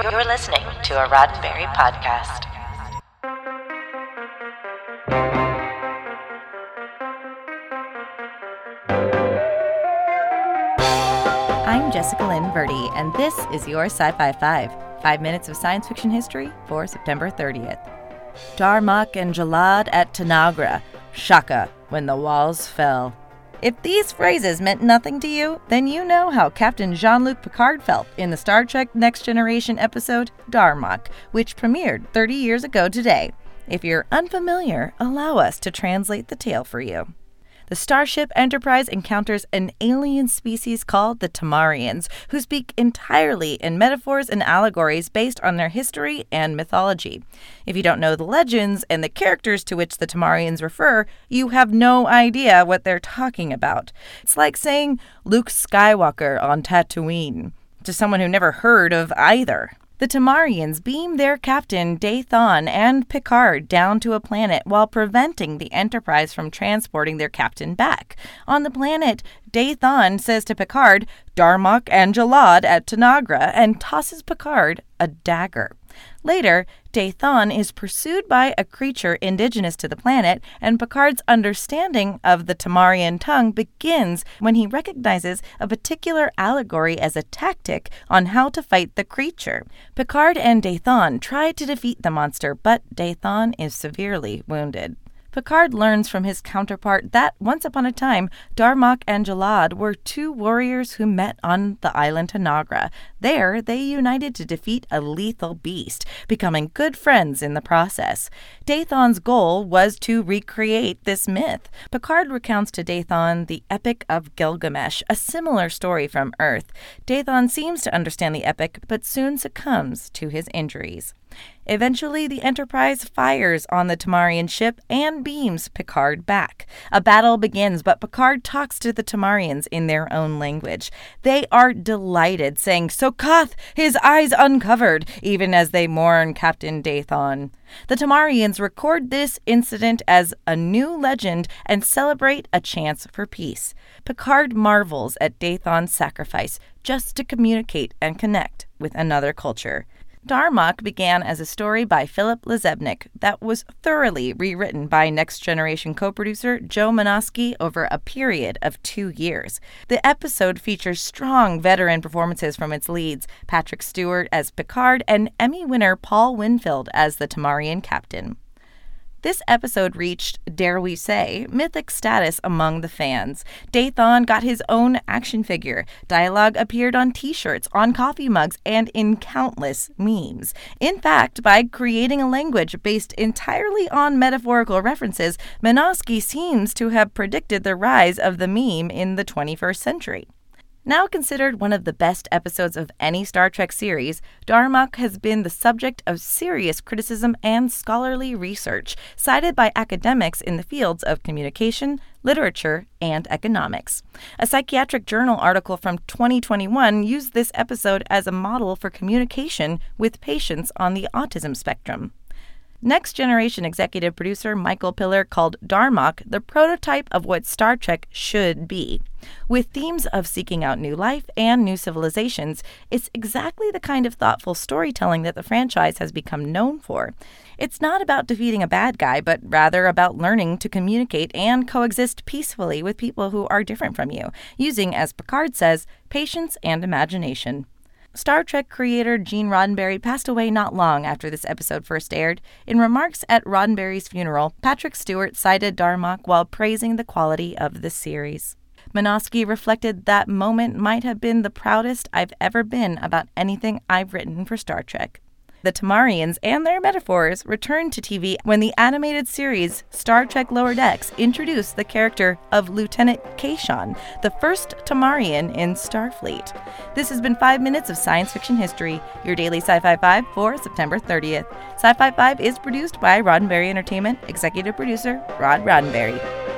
You're listening to a Roddenberry podcast. I'm Jessica Lynn Verdi, and this is your Sci Fi 5 five minutes of science fiction history for September 30th. Darmok and Jalad at Tanagra, Shaka, when the walls fell. If these phrases meant nothing to you, then you know how Captain Jean Luc Picard felt in the Star Trek Next Generation episode Darmok, which premiered 30 years ago today. If you're unfamiliar, allow us to translate the tale for you the Starship Enterprise encounters an alien species called the Tamarians, who speak entirely in metaphors and allegories based on their history and mythology. If you don't know the legends and the characters to which the Tamarians refer, you have no idea what they're talking about. It's like saying Luke Skywalker on Tatooine to someone who never heard of either. The Tamarians beam their captain Dathon and Picard down to a planet while preventing the Enterprise from transporting their captain back. On the planet, Dathon says to Picard, Darmok and Jalad at Tanagra, and tosses Picard a dagger. Later, Dathon is pursued by a creature indigenous to the planet, and Picard's understanding of the Tamarian tongue begins when he recognizes a particular allegory as a tactic on how to fight the creature. Picard and Dathon try to defeat the monster, but Dathon is severely wounded. Picard learns from his counterpart that once upon a time, Darmok and Jalad were two warriors who met on the island Tanagra. There, they united to defeat a lethal beast, becoming good friends in the process. Dathon's goal was to recreate this myth. Picard recounts to Dathon the Epic of Gilgamesh, a similar story from Earth. Dathon seems to understand the epic, but soon succumbs to his injuries. Eventually, the Enterprise fires on the Tamarian ship and beams Picard back. A battle begins, but Picard talks to the Tamarians in their own language. They are delighted, saying, Sokath, his eyes uncovered, even as they mourn Captain Dathon. The Tamarians record this incident as a new legend and celebrate a chance for peace. Picard marvels at Dathon's sacrifice just to communicate and connect with another culture. Darmok began as a story by Philip LaZebnik that was thoroughly rewritten by Next Generation co producer Joe Menosky over a period of two years. The episode features strong veteran performances from its leads Patrick Stewart as Picard and Emmy winner Paul Winfield as the Tamarian captain. This episode reached, dare we say, mythic status among the fans. Dathon got his own action figure. Dialogue appeared on t shirts, on coffee mugs, and in countless memes. In fact, by creating a language based entirely on metaphorical references, Menosky seems to have predicted the rise of the meme in the 21st century. Now considered one of the best episodes of any Star Trek series, Darmok has been the subject of serious criticism and scholarly research, cited by academics in the fields of communication, literature, and economics. A psychiatric journal article from 2021 used this episode as a model for communication with patients on the autism spectrum. Next Generation executive producer Michael Piller called Darmok the prototype of what Star Trek should be. With themes of seeking out new life and new civilizations, it's exactly the kind of thoughtful storytelling that the franchise has become known for. It's not about defeating a bad guy, but rather about learning to communicate and coexist peacefully with people who are different from you, using, as Picard says, patience and imagination. Star Trek creator Gene Roddenberry passed away not long after this episode first aired. In remarks at Roddenberry's funeral, Patrick Stewart cited Darmok while praising the quality of the series. Menosky reflected that moment might have been the proudest I've ever been about anything I've written for Star Trek. The Tamarians and their metaphors returned to TV when the animated series Star Trek Lower Decks introduced the character of Lieutenant Kayshon, the first Tamarian in Starfleet. This has been 5 minutes of science fiction history, your daily Sci-Fi 5 for September 30th. Sci-Fi 5 is produced by Roddenberry Entertainment, executive producer Rod Roddenberry.